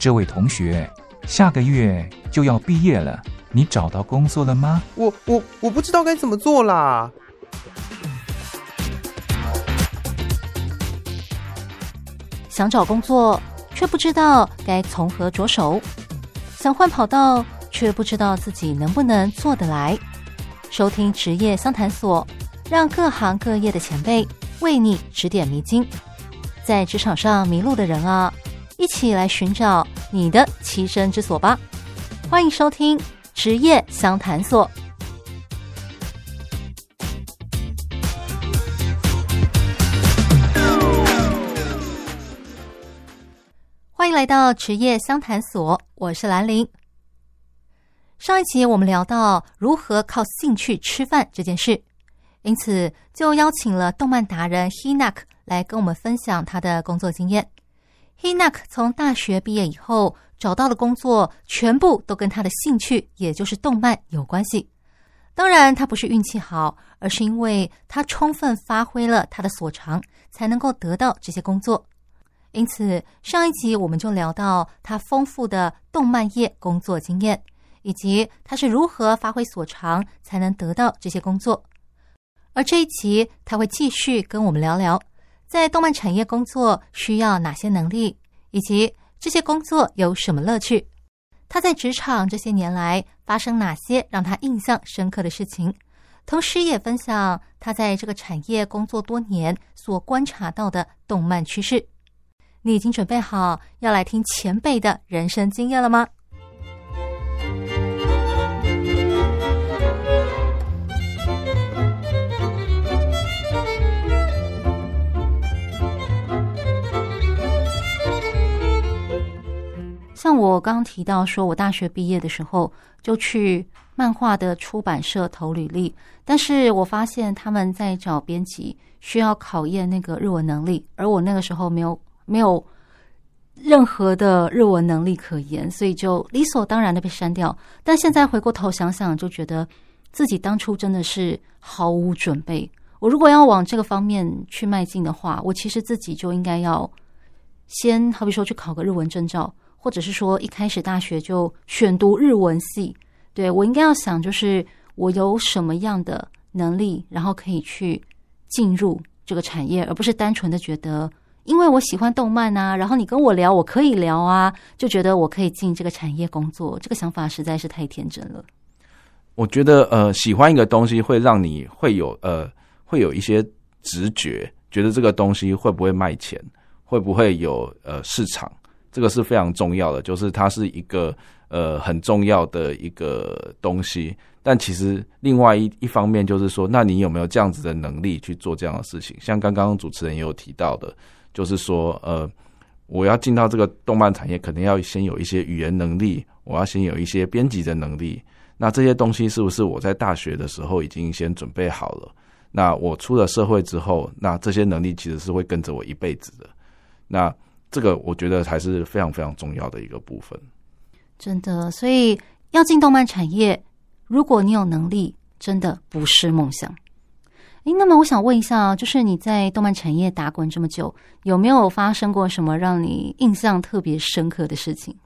这位同学，下个月就要毕业了，你找到工作了吗？我我我不知道该怎么做啦。想找工作，却不知道该从何着手；想换跑道，却不知道自己能不能做得来。收听职业相谈所，让各行各业的前辈为你指点迷津。在职场上迷路的人啊，一起来寻找你的栖身之所吧！欢迎收听职业相谈所。欢迎来到职业相谈所，我是兰玲。上一集我们聊到如何靠兴趣吃饭这件事，因此就邀请了动漫达人 Hinak 来跟我们分享他的工作经验。Hinak 从大学毕业以后找到的工作，全部都跟他的兴趣，也就是动漫有关系。当然，他不是运气好，而是因为他充分发挥了他的所长，才能够得到这些工作。因此，上一集我们就聊到他丰富的动漫业工作经验，以及他是如何发挥所长才能得到这些工作。而这一集他会继续跟我们聊聊，在动漫产业工作需要哪些能力，以及这些工作有什么乐趣。他在职场这些年来发生哪些让他印象深刻的事情，同时也分享他在这个产业工作多年所观察到的动漫趋势。你已经准备好要来听前辈的人生经验了吗？像我刚刚提到，说我大学毕业的时候就去漫画的出版社投履历，但是我发现他们在找编辑需要考验那个日文能力，而我那个时候没有。没有任何的日文能力可言，所以就理所当然的被删掉。但现在回过头想想，就觉得自己当初真的是毫无准备。我如果要往这个方面去迈进的话，我其实自己就应该要先，好比说去考个日文证照，或者是说一开始大学就选读日文系。对，我应该要想，就是我有什么样的能力，然后可以去进入这个产业，而不是单纯的觉得。因为我喜欢动漫啊，然后你跟我聊，我可以聊啊，就觉得我可以进这个产业工作，这个想法实在是太天真了。我觉得呃，喜欢一个东西会让你会有呃，会有一些直觉，觉得这个东西会不会卖钱，会不会有呃市场，这个是非常重要的，就是它是一个呃很重要的一个东西。但其实另外一一方面就是说，那你有没有这样子的能力去做这样的事情？像刚刚主持人也有提到的。就是说，呃，我要进到这个动漫产业，肯定要先有一些语言能力，我要先有一些编辑的能力。那这些东西是不是我在大学的时候已经先准备好了？那我出了社会之后，那这些能力其实是会跟着我一辈子的。那这个我觉得才是非常非常重要的一个部分。真的，所以要进动漫产业，如果你有能力，真的不是梦想。诶，那么我想问一下，就是你在动漫产业打滚这么久，有没有发生过什么让你印象特别深刻的事情？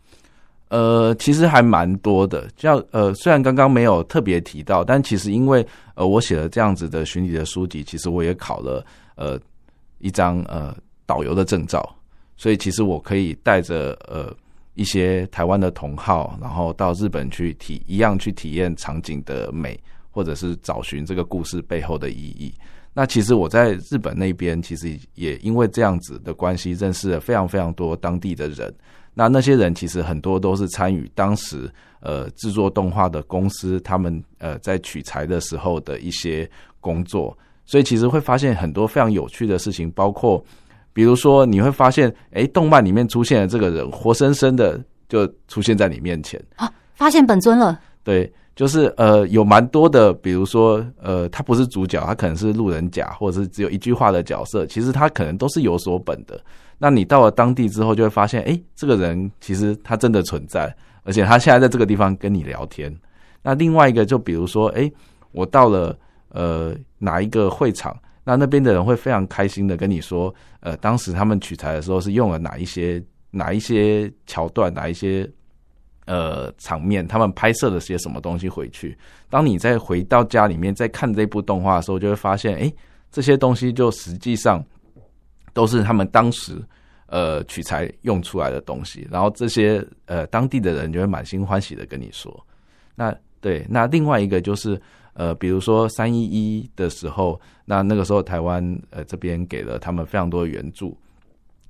呃，其实还蛮多的。像呃，虽然刚刚没有特别提到，但其实因为呃，我写了这样子的巡礼的书籍，其实我也考了呃一张呃导游的证照，所以其实我可以带着呃一些台湾的同好，然后到日本去体一样去体验场景的美。或者是找寻这个故事背后的意义。那其实我在日本那边，其实也因为这样子的关系，认识了非常非常多当地的人。那那些人其实很多都是参与当时呃制作动画的公司，他们呃在取材的时候的一些工作。所以其实会发现很多非常有趣的事情，包括比如说你会发现，哎，动漫里面出现的这个人，活生生的就出现在你面前啊，发现本尊了。对。就是呃，有蛮多的，比如说呃，他不是主角，他可能是路人甲，或者是只有一句话的角色。其实他可能都是有所本的。那你到了当地之后，就会发现，哎，这个人其实他真的存在，而且他现在在这个地方跟你聊天。那另外一个，就比如说，哎，我到了呃哪一个会场，那那边的人会非常开心的跟你说，呃，当时他们取材的时候是用了哪一些哪一些桥段，哪一些呃场面，他们拍摄了些什么东西回去。当你再回到家里面再看这部动画的时候，就会发现，哎，这些东西就实际上都是他们当时呃取材用出来的东西。然后这些呃当地的人就会满心欢喜的跟你说，那对，那另外一个就是。呃，比如说三一一的时候，那那个时候台湾呃这边给了他们非常多的援助，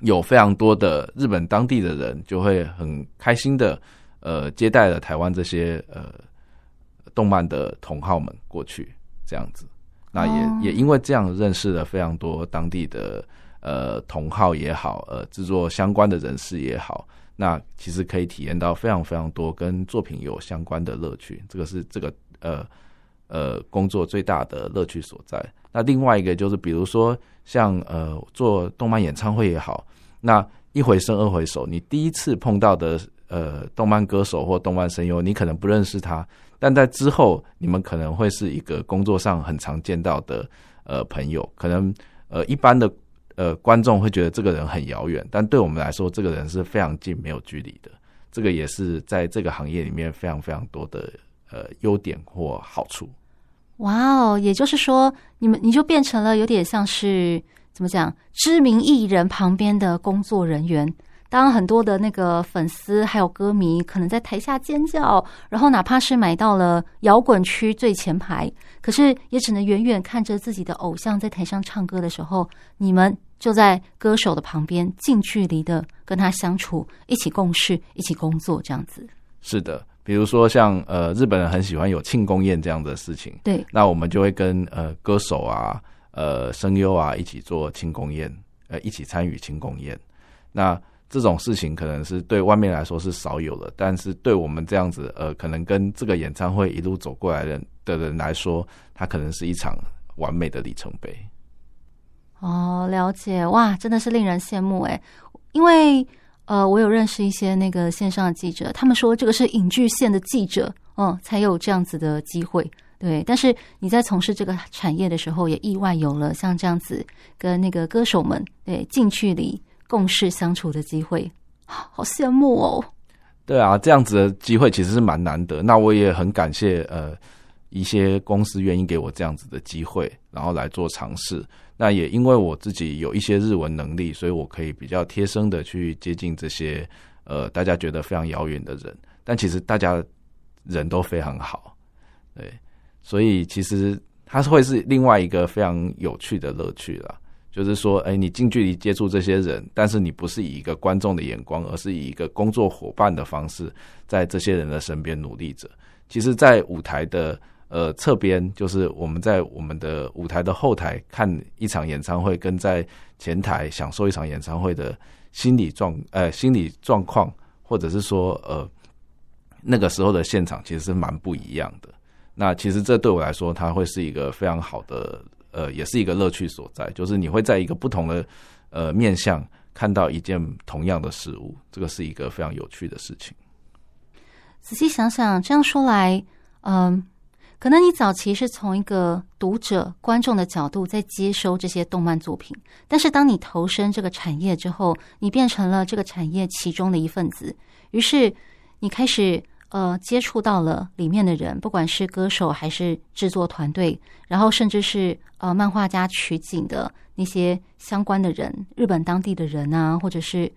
有非常多的日本当地的人就会很开心的呃接待了台湾这些呃动漫的同好们过去这样子，那也也因为这样认识了非常多当地的呃同好也好，呃制作相关的人士也好，那其实可以体验到非常非常多跟作品有相关的乐趣，这个是这个呃。呃，工作最大的乐趣所在。那另外一个就是，比如说像呃做动漫演唱会也好，那一回生二回熟，你第一次碰到的呃动漫歌手或动漫声优，你可能不认识他，但在之后你们可能会是一个工作上很常见到的呃朋友。可能呃一般的呃观众会觉得这个人很遥远，但对我们来说，这个人是非常近、没有距离的。这个也是在这个行业里面非常非常多的。呃，优点或好处。哇哦，也就是说，你们你就变成了有点像是怎么讲，知名艺人旁边的工作人员。当很多的那个粉丝还有歌迷可能在台下尖叫，然后哪怕是买到了摇滚区最前排，可是也只能远远看着自己的偶像在台上唱歌的时候，你们就在歌手的旁边近距离的跟他相处，一起共事，一起工作，这样子。是的。比如说像呃日本人很喜欢有庆功宴这样的事情，对，那我们就会跟呃歌手啊、呃声优啊一起做庆功宴，呃一起参与庆功宴。那这种事情可能是对外面来说是少有的，但是对我们这样子呃可能跟这个演唱会一路走过来的的人来说，它可能是一场完美的里程碑。哦，了解，哇，真的是令人羡慕哎，因为。呃，我有认识一些那个线上的记者，他们说这个是影剧线的记者，嗯，才有这样子的机会，对。但是你在从事这个产业的时候，也意外有了像这样子跟那个歌手们对近距离共事相处的机会，好羡慕哦。对啊，这样子的机会其实是蛮难得。那我也很感谢呃一些公司愿意给我这样子的机会，然后来做尝试。那也因为我自己有一些日文能力，所以我可以比较贴身的去接近这些呃大家觉得非常遥远的人。但其实大家人都非常好，对，所以其实它会是另外一个非常有趣的乐趣了。就是说，哎，你近距离接触这些人，但是你不是以一个观众的眼光，而是以一个工作伙伴的方式，在这些人的身边努力着。其实，在舞台的。呃，侧边就是我们在我们的舞台的后台看一场演唱会，跟在前台享受一场演唱会的心理状呃心理状况，或者是说呃那个时候的现场其实是蛮不一样的。那其实这对我来说，它会是一个非常好的呃，也是一个乐趣所在，就是你会在一个不同的呃面向看到一件同样的事物，这个是一个非常有趣的事情。仔细想想，这样说来，嗯。可能你早期是从一个读者、观众的角度在接收这些动漫作品，但是当你投身这个产业之后，你变成了这个产业其中的一份子，于是你开始呃接触到了里面的人，不管是歌手还是制作团队，然后甚至是呃漫画家取景的那些相关的人，日本当地的人啊，或者是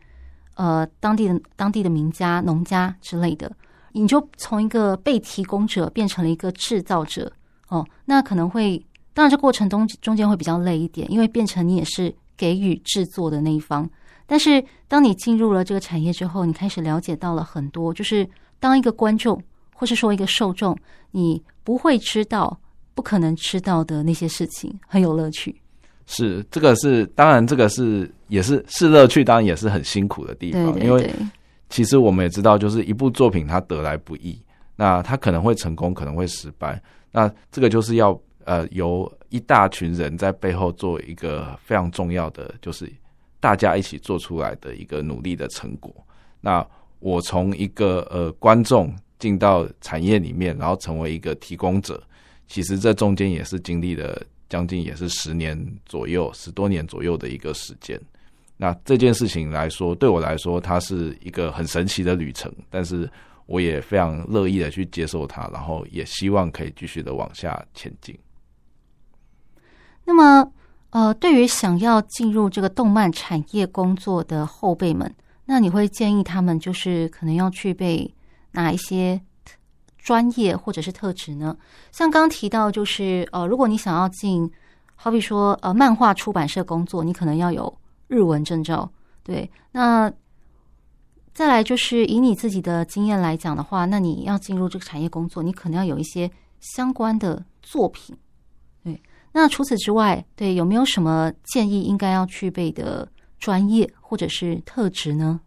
呃当地的当地的名家、农家之类的。你就从一个被提供者变成了一个制造者哦，那可能会，当然这过程中中间会比较累一点，因为变成你也是给予制作的那一方。但是当你进入了这个产业之后，你开始了解到了很多，就是当一个观众或是说一个受众，你不会知道、不可能知道的那些事情，很有乐趣。是，这个是当然，这个是也是是乐趣，当然也是很辛苦的地方，对对对，因为。其实我们也知道，就是一部作品它得来不易，那它可能会成功，可能会失败。那这个就是要呃由一大群人在背后做一个非常重要的，就是大家一起做出来的一个努力的成果。那我从一个呃观众进到产业里面，然后成为一个提供者，其实这中间也是经历了将近也是十年左右、十多年左右的一个时间。那这件事情来说，对我来说，它是一个很神奇的旅程，但是我也非常乐意的去接受它，然后也希望可以继续的往下前进。那么，呃，对于想要进入这个动漫产业工作的后辈们，那你会建议他们就是可能要具备哪一些专业或者是特质呢？像刚提到，就是呃，如果你想要进，好比说呃，漫画出版社工作，你可能要有。日文证照，对。那再来就是以你自己的经验来讲的话，那你要进入这个产业工作，你可能要有一些相关的作品，对。那除此之外，对，有没有什么建议应该要具备的专业或者是特质呢？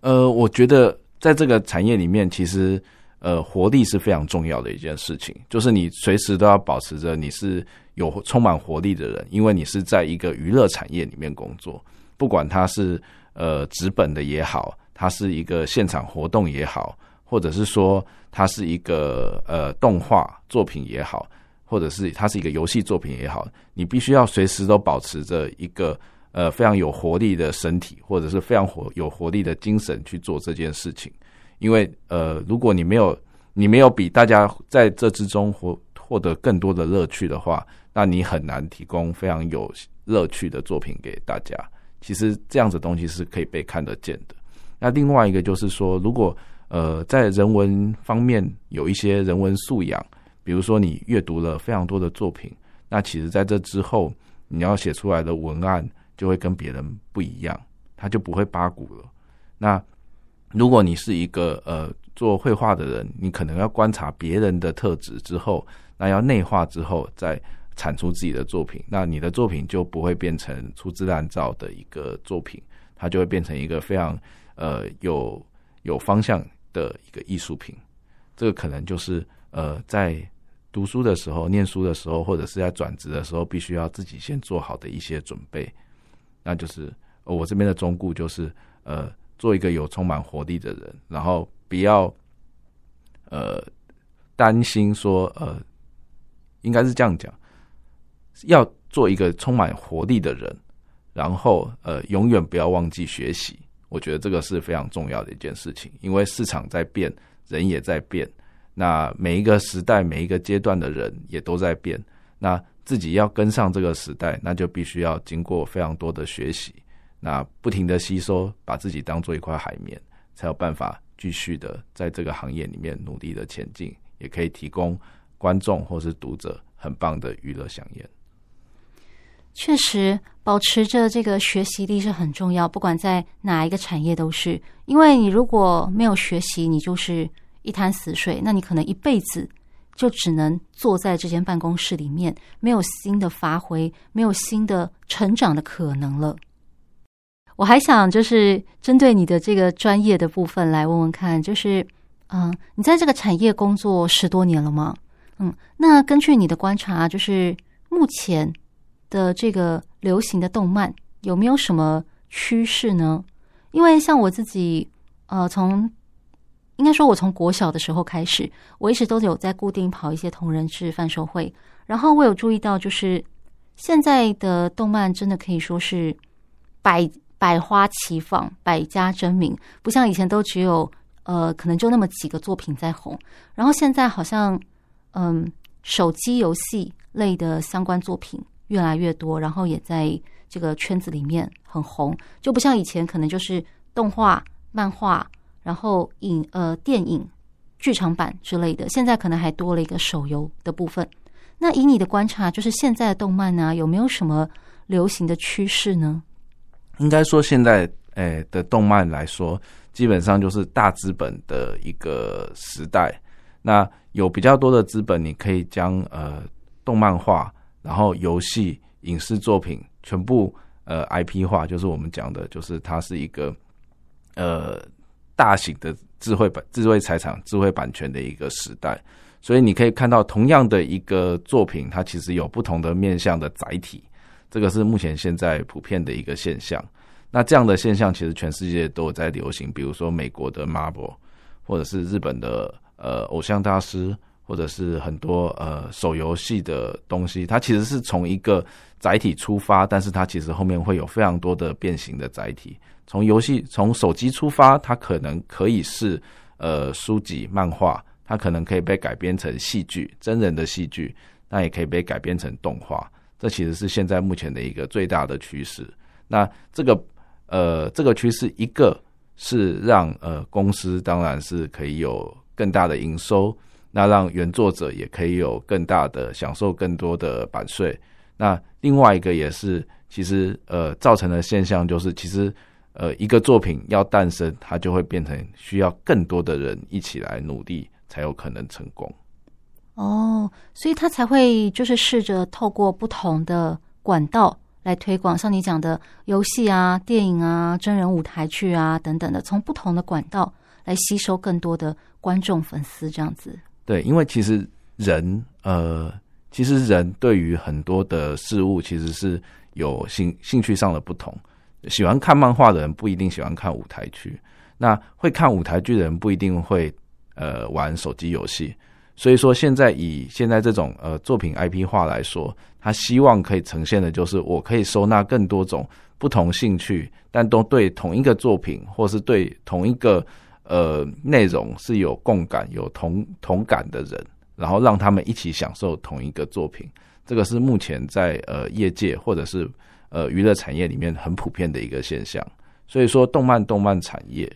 呃，我觉得在这个产业里面，其实呃，活力是非常重要的一件事情，就是你随时都要保持着你是。有充满活力的人，因为你是在一个娱乐产业里面工作，不管他是呃纸本的也好，他是一个现场活动也好，或者是说他是一个呃动画作品也好，或者是他是一个游戏作品也好，你必须要随时都保持着一个呃非常有活力的身体，或者是非常活有活力的精神去做这件事情。因为呃，如果你没有你没有比大家在这之中获获得更多的乐趣的话，那你很难提供非常有乐趣的作品给大家。其实这样子东西是可以被看得见的。那另外一个就是说，如果呃在人文方面有一些人文素养，比如说你阅读了非常多的作品，那其实在这之后你要写出来的文案就会跟别人不一样，它就不会八股了。那如果你是一个呃做绘画的人，你可能要观察别人的特质之后，那要内化之后再。产出自己的作品，那你的作品就不会变成粗制滥造的一个作品，它就会变成一个非常呃有有方向的一个艺术品。这个可能就是呃在读书的时候、念书的时候，或者是在转职的时候，必须要自己先做好的一些准备。那就是我这边的忠告，就是呃做一个有充满活力的人，然后不要呃担心说呃应该是这样讲。要做一个充满活力的人，然后呃，永远不要忘记学习。我觉得这个是非常重要的一件事情，因为市场在变，人也在变。那每一个时代、每一个阶段的人也都在变。那自己要跟上这个时代，那就必须要经过非常多的学习，那不停的吸收，把自己当做一块海绵，才有办法继续的在这个行业里面努力的前进，也可以提供观众或是读者很棒的娱乐饗宴。确实，保持着这个学习力是很重要，不管在哪一个产业都是。因为你如果没有学习，你就是一潭死水，那你可能一辈子就只能坐在这间办公室里面，没有新的发挥，没有新的成长的可能了。我还想就是针对你的这个专业的部分来问问看，就是，嗯，你在这个产业工作十多年了吗？嗯，那根据你的观察，就是目前。的这个流行的动漫有没有什么趋势呢？因为像我自己，呃，从应该说，我从国小的时候开始，我一直都有在固定跑一些同人志贩售会，然后我有注意到，就是现在的动漫真的可以说是百百花齐放，百家争鸣，不像以前都只有呃，可能就那么几个作品在红，然后现在好像嗯、手机游戏类的相关作品。越来越多，然后也在这个圈子里面很红，就不像以前可能就是动画、漫画，然后影呃电影、剧场版之类的。现在可能还多了一个手游的部分。那以你的观察，就是现在的动漫呢，有没有什么流行的趋势呢？应该说，现在诶的动漫来说，基本上就是大资本的一个时代。那有比较多的资本，你可以将呃动漫化。然后游戏、影视作品全部呃 IP 化，就是我们讲的，就是它是一个呃大型的智慧版、智慧财产、智慧版权的一个时代。所以你可以看到，同样的一个作品，它其实有不同的面向的载体。这个是目前现在普遍的一个现象。那这样的现象，其实全世界都有在流行。比如说美国的 Marvel，或者是日本的呃偶像大师。或者是很多呃手游系的东西，它其实是从一个载体出发，但是它其实后面会有非常多的变形的载体。从游戏从手机出发，它可能可以是呃书籍、漫画，它可能可以被改编成戏剧、真人的戏剧，那也可以被改编成动画。这其实是现在目前的一个最大的趋势。那这个呃这个趋势，一个是让呃公司当然是可以有更大的营收，那让原作者也可以有更大的享受更多的版税。那另外一个也是，其实呃造成的现象就是，其实呃一个作品要诞生，它就会变成需要更多的人一起来努力，才有可能成功。哦，所以他才会就是试着透过不同的管道来推广，像你讲的游戏啊、电影啊、真人舞台剧啊等等的，从不同的管道来吸收更多的观众粉丝，这样子。对，因为其实人呃，其实人对于很多的事物其实是有兴兴趣上的不同。喜欢看漫画的人不一定喜欢看舞台剧，那会看舞台剧的人不一定会呃玩手机游戏。所以说，现在以现在这种呃作品 IP 化来说，他希望可以呈现的就是，我可以收纳更多种不同兴趣，但都对同一个作品或是对同一个呃内容是有共感、有同同感的人，然后让他们一起享受同一个作品。这个是目前在呃业界或者是呃娱乐产业里面很普遍的一个现象。所以说，动漫动漫产业，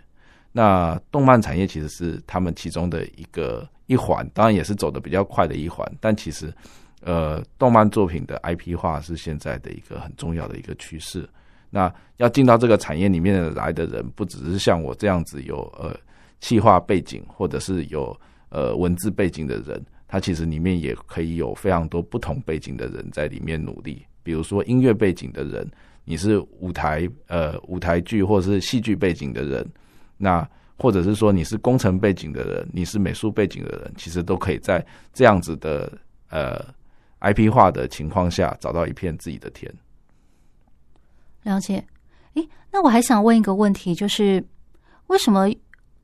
那动漫产业其实是他们其中的一个。一环当然也是走的比较快的一环，但其实，呃，动漫作品的 IP 化是现在的一个很重要的一个趋势。那要进到这个产业里面来的人，不只是像我这样子有呃企划背景或者是有呃文字背景的人，他其实里面也可以有非常多不同背景的人在里面努力。比如说音乐背景的人，你是舞台呃舞台剧或者是戏剧背景的人，那。或者是说你是工程背景的人，你是美术背景的人，其实都可以在这样子的呃 IP 化的情况下找到一片自己的天。了解。诶，那我还想问一个问题，就是为什么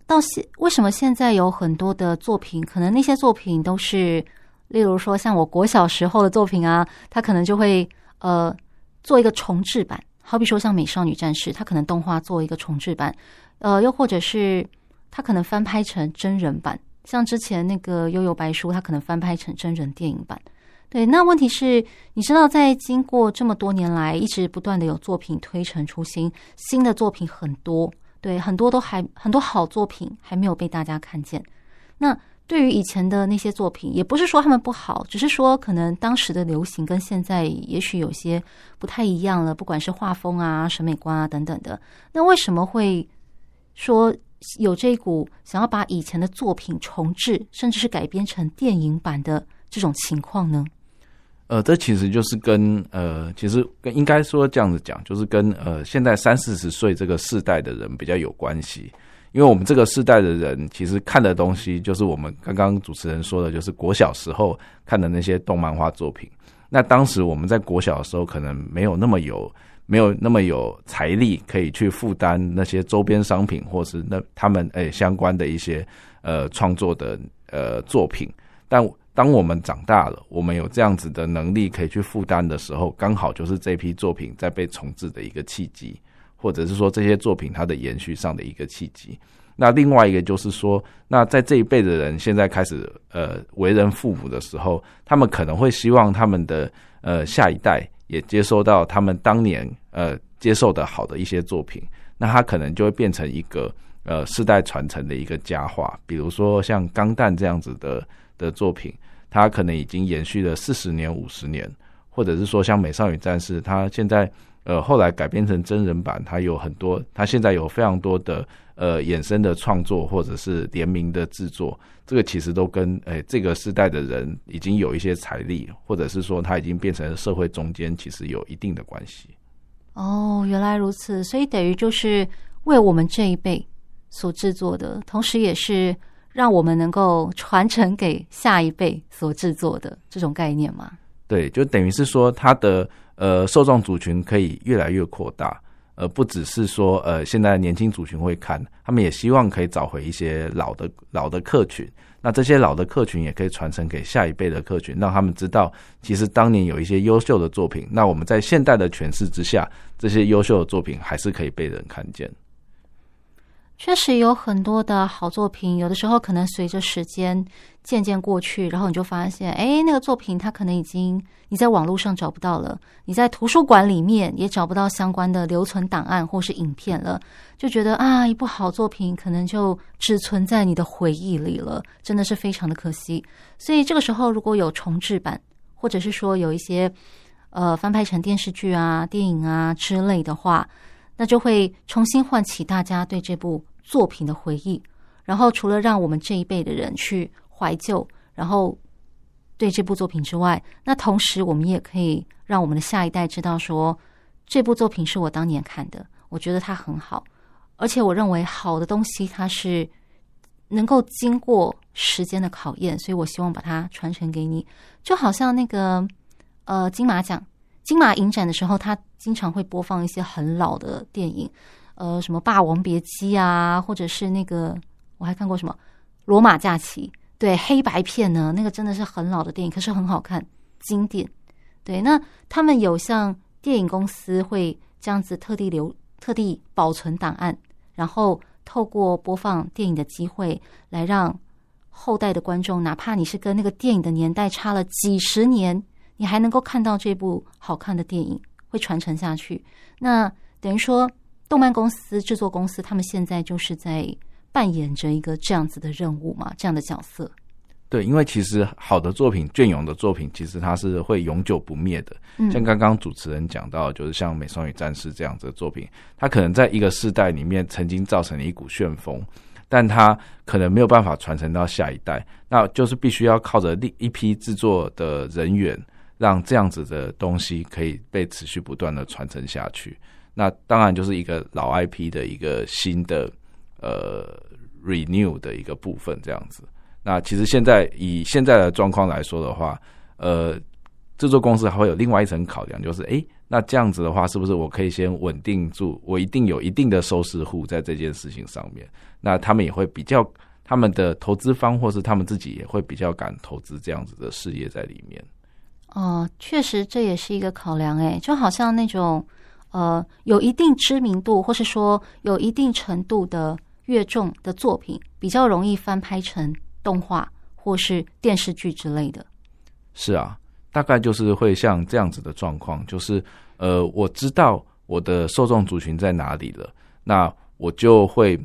到现为什么现在有很多的作品，可能那些作品都是，例如说像我国小时候的作品啊，它可能就会呃做一个重制版，好比说像《美少女战士》，它可能动画做一个重制版。呃，又或者是他可能翻拍成真人版，像之前那个《幽游白书》，他可能翻拍成真人电影版。对，那问题是，你知道，在经过这么多年来，一直不断的有作品推陈出新，新的作品很多，对，很多都还很多好作品还没有被大家看见。那对于以前的那些作品，也不是说他们不好，只是说可能当时的流行跟现在也许有些不太一样了，不管是画风啊、审美观啊等等的。那为什么会？说有这股想要把以前的作品重制，甚至是改编成电影版的这种情况呢？呃，这其实就是跟呃，其实应该说这样子讲，就是跟呃，现在三四十岁这个世代的人比较有关系。因为我们这个世代的人，其实看的东西就是我们刚刚主持人说的，就是国小时候看的那些动漫画作品。那当时我们在国小的时候，可能没有那么有。没有那么有财力可以去负担那些周边商品，或是那他们诶、相关的一些呃创作的呃作品。但当我们长大了，我们有这样子的能力可以去负担的时候，刚好就是这批作品在被重置的一个契机，或者是说这些作品它的延续上的一个契机。那另外一个就是说，那在这一辈的人现在开始呃为人父母的时候，他们可能会希望他们的呃下一代。也接收到他们当年呃接受的好的一些作品，那他可能就会变成一个呃世代传承的一个佳话。比如说像《钢弹》这样子的的作品，它可能已经延续了四十年、五十年，或者是说像《美少女战士》，它现在呃后来改编成真人版，它有很多，它现在有非常多的。呃，衍生的创作或者是联名的制作，这个其实都跟诶、这个时代的人已经有一些财力，或者是说他已经变成社会中间，其实有一定的关系。哦，原来如此，所以等于就是为我们这一辈所制作的，同时也是让我们能够传承给下一辈所制作的这种概念吗？对，就等于是说，它的呃受众族群可以越来越扩大。而不只是说，呃，现在年轻族群会看，他们也希望可以找回一些老的老的客群，那这些老的客群也可以传承给下一辈的客群，让他们知道，其实当年有一些优秀的作品。那我们在现代的诠释之下，这些优秀的作品还是可以被人看见。确实有很多的好作品，有的时候可能随着时间渐渐过去，然后你就发现，哎，那个作品它可能已经你在网络上找不到了，你在图书馆里面也找不到相关的留存档案或是影片了，就觉得啊，一部好作品可能就只存在你的回忆里了，真的是非常的可惜。所以这个时候如果有重制版，或者是说有一些呃翻拍成电视剧啊、电影啊之类的话，那就会重新唤起大家对这部。作品的回忆，然后除了让我们这一辈的人去怀旧，然后对这部作品之外，那同时我们也可以让我们的下一代知道说，这部作品是我当年看的，我觉得它很好，而且我认为好的东西它是能够经过时间的考验，所以我希望把它传承给你。就好像那个呃金马奖、金马影展的时候，它经常会播放一些很老的电影。呃，什么《霸王别姬》啊，或者是那个我还看过什么《罗马假期》，对，黑白片呢，那个真的是很老的电影，可是很好看，经典。对，那他们有像电影公司会这样子特地留、特地保存档案，然后透过播放电影的机会，来让后代的观众，哪怕你是跟那个电影的年代差了几十年，你还能够看到这部好看的电影，会传承下去。那等于说。动漫公司、制作公司，他们现在就是在扮演着一个这样子的任务嘛，这样的角色。对，因为其实好的作品、隽永的作品，其实它是会永久不灭的。嗯，像刚刚主持人讲到，就是像《美少女战士》这样子的作品，它可能在一个世代里面曾经造成了一股旋风，但它可能没有办法传承到下一代，那就是必须要靠着另一批制作的人员，让这样子的东西可以被持续不断的传承下去。那当然就是一个老 IP 的一个新的呃 renew 的一个部分这样子。那其实现在以现在的状况来说的话，呃，制作公司还会有另外一层考量，就是诶，那这样子的话，是不是我可以先稳定住，我一定有一定的收视户在这件事情上面？那他们也会比较，他们的投资方或是他们自己也会比较敢投资这样子的事业在里面。哦，确实这也是一个考量，诶，就好像那种。呃，有一定知名度，或是说有一定程度的乐众的作品，比较容易翻拍成动画或是电视剧之类的。是啊，大概就是会像这样子的状况，就是呃，我知道我的受众族群在哪里了，那我就会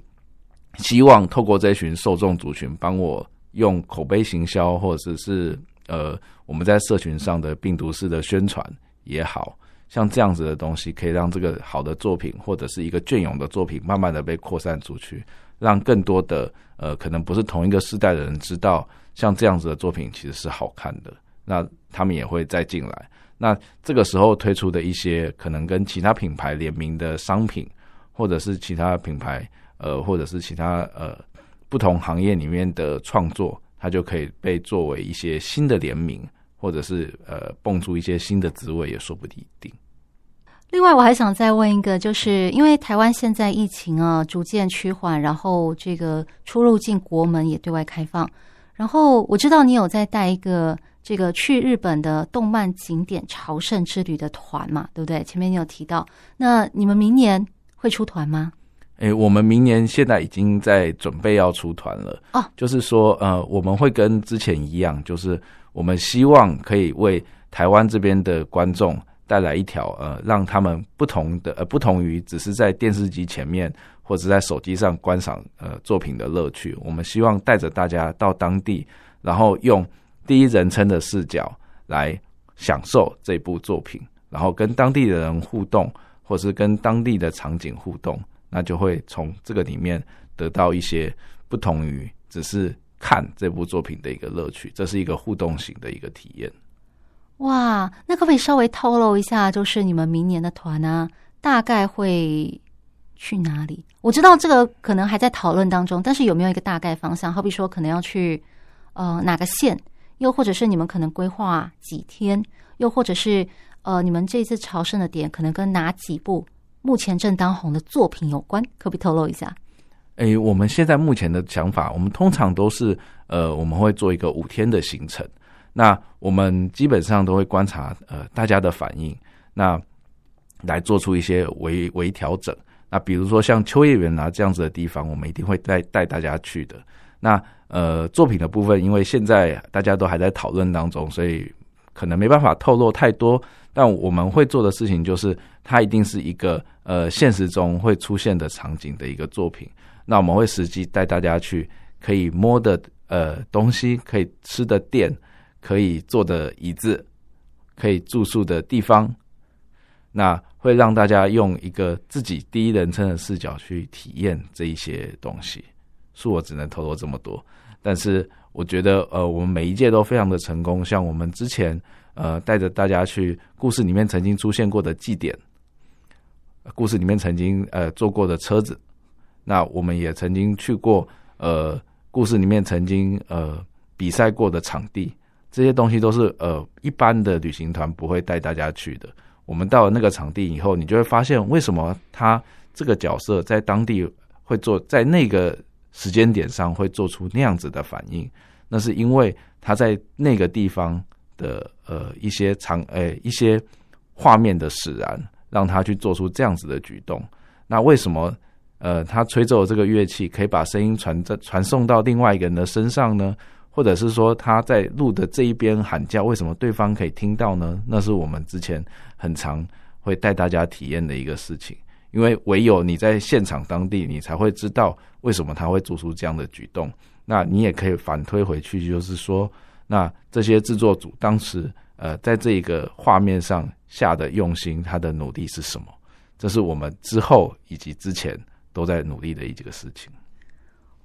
希望透过这群受众族群，帮我用口碑行销，或者是呃，我们在社群上的病毒式的宣传也好。像这样子的东西，可以让这个好的作品或者是一个隽永的作品，慢慢的被扩散出去，让更多的呃，可能不是同一个世代的人知道，像这样子的作品其实是好看的，那他们也会再进来。那这个时候推出的一些可能跟其他品牌联名的商品，或者是其他品牌呃，或者是其他呃不同行业里面的创作，它就可以被作为一些新的联名。或者是呃，蹦出一些新的滋味也说不定。另外，我还想再问一个，就是因为台湾现在疫情啊逐渐趋缓，然后这个出入境国门也对外开放，然后我知道你有在带一个这个去日本的动漫景点朝圣之旅的团嘛，对不对？前面你有提到，那你们明年会出团吗？诶，我们明年现在已经在准备要出团了哦，就是说呃，我们会跟之前一样，就是。我们希望可以为台湾这边的观众带来一条呃，让他们不同的呃，不同于只是在电视机前面或者在手机上观赏呃作品的乐趣。我们希望带着大家到当地，然后用第一人称的视角来享受这部作品，然后跟当地的人互动，或是跟当地的场景互动，那就会从这个里面得到一些不同于只是。看这部作品的一个乐趣，这是一个互动型的一个体验。哇，那可不可以稍微透露一下，就是你们明年的团呢，大概会去哪里？我知道这个可能还在讨论当中，但是有没有一个大概方向？好比说，可能要去呃哪个县，又或者是你们可能规划几天，又或者是呃你们这次朝圣的点可能跟哪几部目前正当红的作品有关？可不可以透露一下？诶，我们现在目前的想法，我们通常都是呃，我们会做一个五天的行程。那我们基本上都会观察呃大家的反应，那来做出一些微微调整。那比如说像秋叶原啊这样子的地方，我们一定会带带大家去的。那呃作品的部分，因为现在大家都还在讨论当中，所以可能没办法透露太多。但我们会做的事情就是，它一定是一个呃现实中会出现的场景的一个作品。那我们会实际带大家去可以摸的呃东西，可以吃的店，可以坐的椅子，可以住宿的地方。那会让大家用一个自己第一人称的视角去体验这一些东西。恕我只能透露这么多，但是我觉得呃我们每一届都非常的成功，像我们之前。呃，带着大家去故事里面曾经出现过的祭典，故事里面曾经呃坐过的车子，那我们也曾经去过呃故事里面曾经呃比赛过的场地，这些东西都是呃一般的旅行团不会带大家去的。我们到了那个场地以后，你就会发现为什么他这个角色在当地会做，在那个时间点上会做出那样子的反应，那是因为他在那个地方。的呃一些场诶、一些画面的使然，让他去做出这样子的举动。那为什么呃他吹奏这个乐器可以把声音传这传送到另外一个人的身上呢？或者是说他在路的这一边喊叫，为什么对方可以听到呢？那是我们之前很常会带大家体验的一个事情。因为唯有你在现场当地，你才会知道为什么他会做出这样的举动。那你也可以反推回去，就是说。那这些制作组当时呃，在这个画面上下的用心，他的努力是什么？这是我们之后以及之前都在努力的一个事情。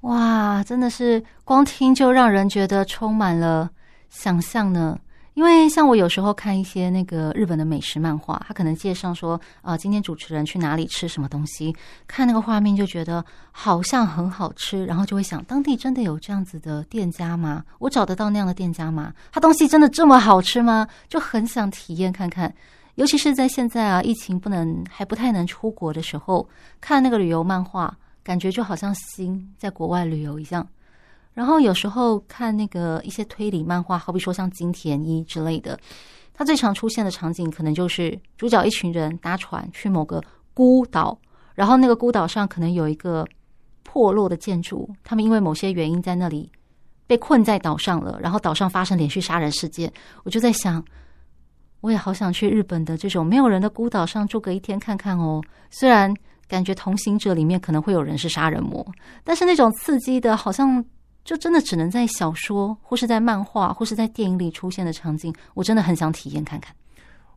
哇，真的是光听就让人觉得充满了想象呢。因为像我有时候看一些那个日本的美食漫画，他可能介绍说，啊、今天主持人去哪里吃什么东西，看那个画面就觉得好像很好吃，然后就会想，当地真的有这样子的店家吗？我找得到那样的店家吗？他东西真的这么好吃吗？就很想体验看看。尤其是在现在啊，疫情不能还不太能出国的时候，看那个旅游漫画，感觉就好像心在国外旅游一样。然后有时候看那个一些推理漫画，好比说像金田一之类的，它最常出现的场景可能就是主角一群人搭船去某个孤岛，然后那个孤岛上可能有一个破落的建筑，他们因为某些原因在那里被困在岛上了，然后岛上发生连续杀人事件。我就在想，我也好想去日本的这种没有人的孤岛上住个一天看看哦。虽然感觉同行者里面可能会有人是杀人魔，但是那种刺激的，好像。就真的只能在小说，或是在漫画，或是在电影里出现的场景，我真的很想体验看看。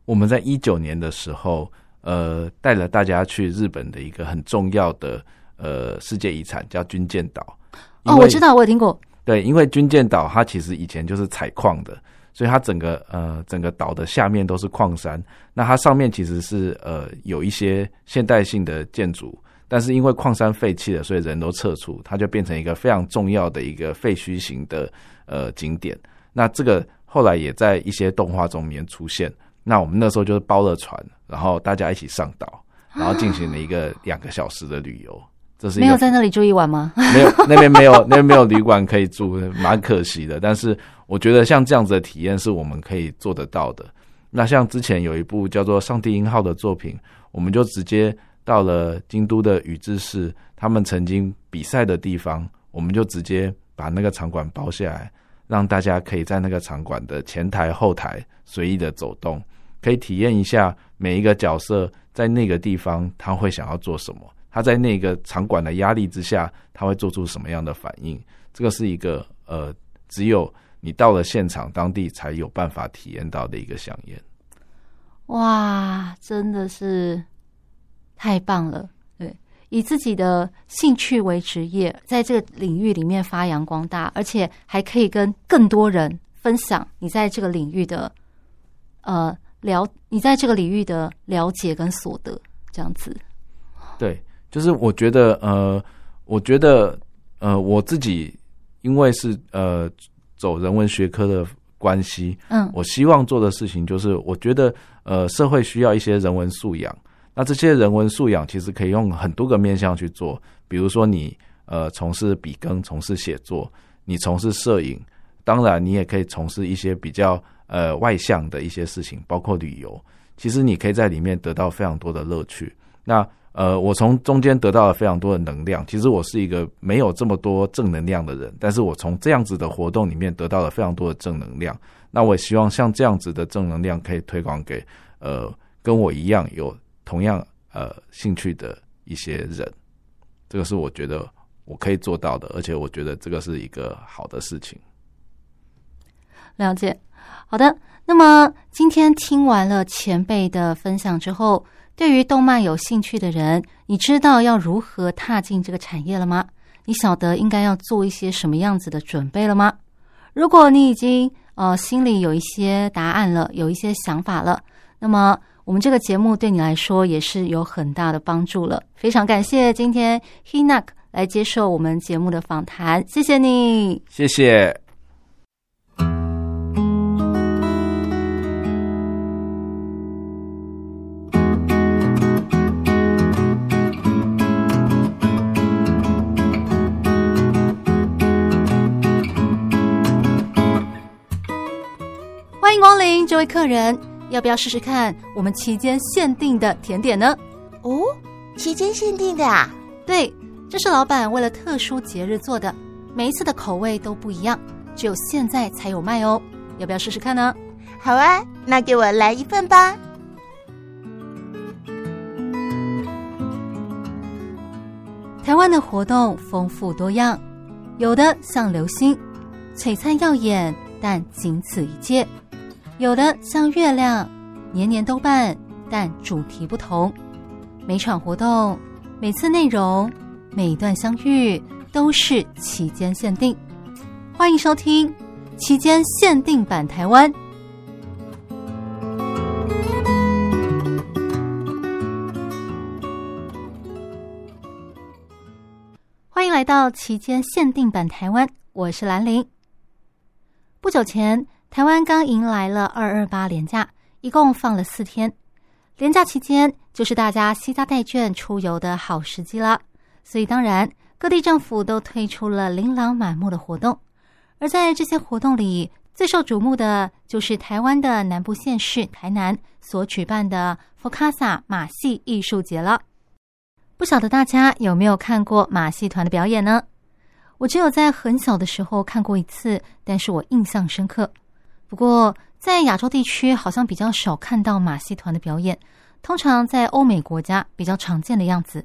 我们在一九年的时候，呃，带了大家去日本的一个很重要的呃世界遗产，叫军舰岛。哦，我知道，我有听过。对，因为军舰岛它其实以前就是采矿的，所以它整个呃整个岛的下面都是矿山，那它上面其实是呃有一些现代性的建筑。但是因为矿山废弃了，所以人都撤出，它就变成一个非常重要的一个废墟型的呃景点。那这个后来也在一些动画中面出现。那我们那时候就是包了船，然后大家一起上岛，然后进行了一个两个小时的旅游。这是没有在那里住一晚吗？没有，那边没有，那边没有旅馆可以住，蛮可惜的。但是我觉得像这样子的体验是我们可以做得到的。那像之前有一部叫做《上帝音号》的作品，我们就直接。到了京都的宇治市，他们曾经比赛的地方，我们就直接把那个场馆包下来，让大家可以在那个场馆的前台、后台随意的走动，可以体验一下每一个角色在那个地方他会想要做什么，他在那个场馆的压力之下他会做出什么样的反应。这个是一个呃，只有你到了现场当地才有办法体验到的一个饗宴。哇，真的是。太棒了，对，以自己的兴趣为职业，在这个领域里面发扬光大，而且还可以跟更多人分享你在这个领域的呃了，你在这个领域的了解跟所得，这样子。对，就是我觉得，呃，我觉得，呃，我自己因为是呃走人文学科的关系，嗯，我希望做的事情就是，我觉得，呃，社会需要一些人文素养。那这些人文素养其实可以用很多个面向去做，比如说你呃从事笔耕、从事写作，你从事摄影，当然你也可以从事一些比较呃外向的一些事情，包括旅游。其实你可以在里面得到非常多的乐趣。那呃，我从中间得到了非常多的能量。其实我是一个没有这么多正能量的人，但是我从这样子的活动里面得到了非常多的正能量。那我也希望像这样子的正能量可以推广给呃跟我一样有同样呃兴趣的一些人。这个是我觉得我可以做到的，而且我觉得这个是一个好的事情。了解，好的。那么今天听完了前辈的分享之后，对于动漫有兴趣的人，你知道要如何踏进这个产业了吗？你晓得应该要做一些什么样子的准备了吗？如果你已经呃心里有一些答案了，有一些想法了，那么我们这个节目对你来说也是有很大的帮助了。非常感谢今天 Hinak 来接受我们节目的访谈，谢谢你，谢谢。欢迎光临，这位客人，要不要试试看我们期间限定的甜点呢？哦，期间限定的啊？对，这是老板为了特殊节日做的，每一次的口味都不一样，只有现在才有卖哦。要不要试试看呢？好啊，那给我来一份吧。台湾的活动丰富多样，有的像流星，璀璨耀眼，但仅此一届。有的像月亮，年年都办，但主题不同。每场活动、每次内容、每段相遇都是期间限定。欢迎收听期间限定版台湾。欢迎来到期间限定版台湾，我是兰陵。不久前，台湾刚迎来了二二八连假，一共放了四天。连假期间，就是大家携家带眷出游的好时机了。所以，当然各地政府都推出了琳琅满目的活动。而在这些活动里，最受瞩目的就是台湾的南部县市台南所举办的佛卡萨马戏艺术节了。不晓得大家有没有看过马戏团的表演呢？我只有在很小的时候看过一次，但是我印象深刻。不过，在亚洲地区好像比较少看到马戏团的表演，通常在欧美国家比较常见的样子。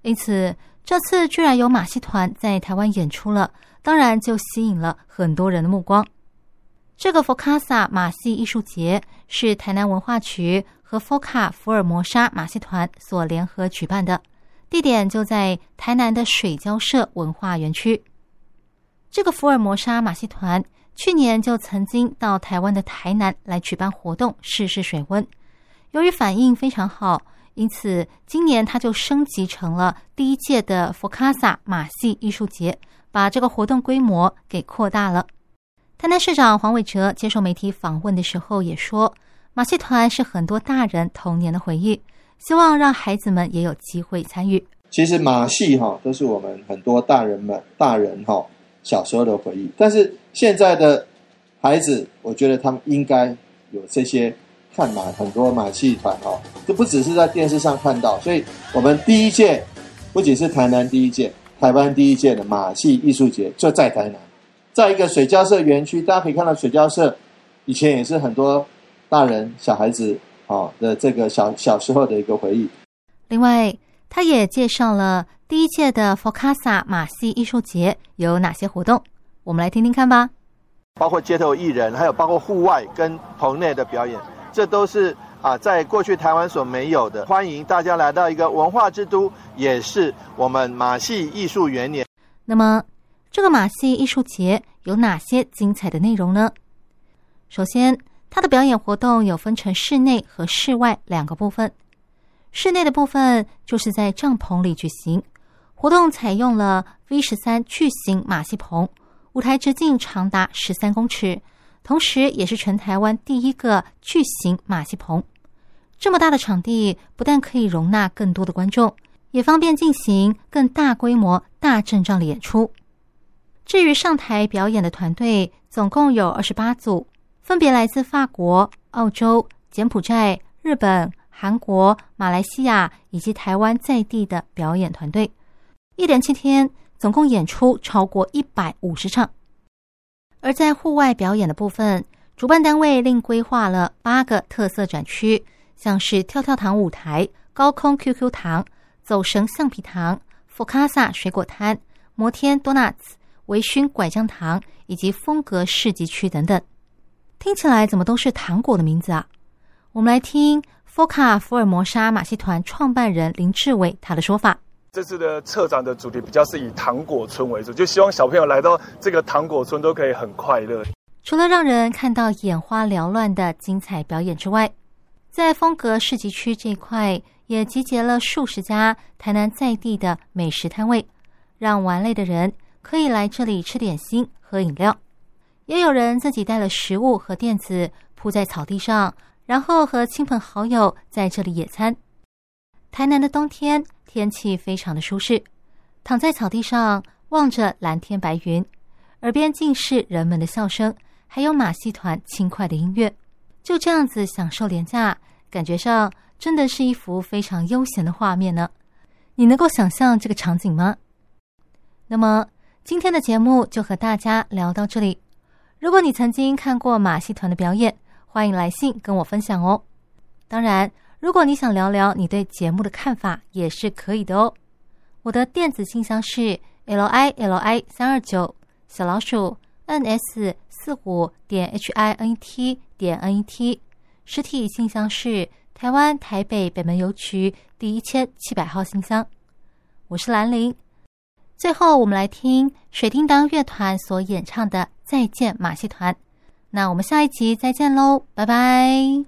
因此，这次居然有马戏团在台湾演出了，当然就吸引了很多人的目光。这个佛卡萨马戏艺术节是台南文化局和佛卡福尔摩沙马戏团所联合举办的，地点就在台南的水交社文化园区。这个福尔摩沙马戏团。去年就曾经到台湾的台南来举办活动，试试水温。由于反应非常好，因此今年他就升级成了第一届的佛卡萨马戏艺术节，把这个活动规模给扩大了。台南市长黄伟哲接受媒体访问的时候也说，马戏团是很多大人童年的回忆，希望让孩子们也有机会参与。其实马戏哈都是我们很多大人们大人哈。小时候的回忆，但是现在的孩子，我觉得他们应该有这些看马很多马戏团哈，就不只是在电视上看到。所以，我们第一届不仅是台南第一届，台湾第一届的马戏艺术节就在台南，在一个水交社园区，大家可以看到水交社以前也是很多大人小孩子哦的这个小小时候的一个回忆。另外，他也介绍了。第一届的佛卡萨马戏艺术节有哪些活动？我们来听听看吧。包括街头艺人，还有包括户外跟棚内的表演，这都是啊，在过去台湾所没有的。欢迎大家来到一个文化之都，也是我们马戏艺术元年。那么，这个马戏艺术节有哪些精彩的内容呢？首先，它的表演活动有分成室内和室外两个部分。室内的部分就是在帐篷里举行。活动采用了 V 十三巨型马戏棚，舞台直径长达十三公尺，同时也是全台湾第一个巨型马戏棚。这么大的场地，不但可以容纳更多的观众，也方便进行更大规模、大阵仗的演出。至于上台表演的团队，总共有二十八组，分别来自法国、澳洲、柬埔寨、日本、韩国、马来西亚以及台湾在地的表演团队。一连七天，总共演出超过一百五十场。而在户外表演的部分，主办单位另规划了八个特色展区，像是跳跳糖舞台、高空 QQ 糖、走绳橡皮糖、佛卡萨水果摊、摩天多纳兹、微醺拐杖糖以及风格市集区等等。听起来怎么都是糖果的名字啊？我们来听佛卡福尔摩沙马戏团创办人林志伟他的说法。这次的策展的主题比较是以糖果村为主，就希望小朋友来到这个糖果村都可以很快乐。除了让人看到眼花缭乱的精彩表演之外，在风格市集区这一块也集结了数十家台南在地的美食摊位，让玩累的人可以来这里吃点心、喝饮料。也有人自己带了食物和垫子铺在草地上，然后和亲朋好友在这里野餐。台南的冬天天气非常的舒适，躺在草地上望着蓝天白云，耳边尽是人们的笑声。还有马戏团轻快的音乐，就这样子享受廉价，感觉上真的是一幅非常悠闲的画面呢。你能够想象这个场景吗？那么今天的节目就和大家聊到这里。如果你曾经看过马戏团的表演，欢迎来信跟我分享哦。当然，如果你想聊聊你对节目的看法，也是可以的哦。我的电子信箱是 l i l i 三二九小老鼠。n s 四五点 h i n e t 点 n e t，实体信箱是台湾台北北门邮局第一千七百号信箱。我是兰陵。最后，我们来听水叮当乐团所演唱的《再见马戏团》。那我们下一集再见喽，拜拜。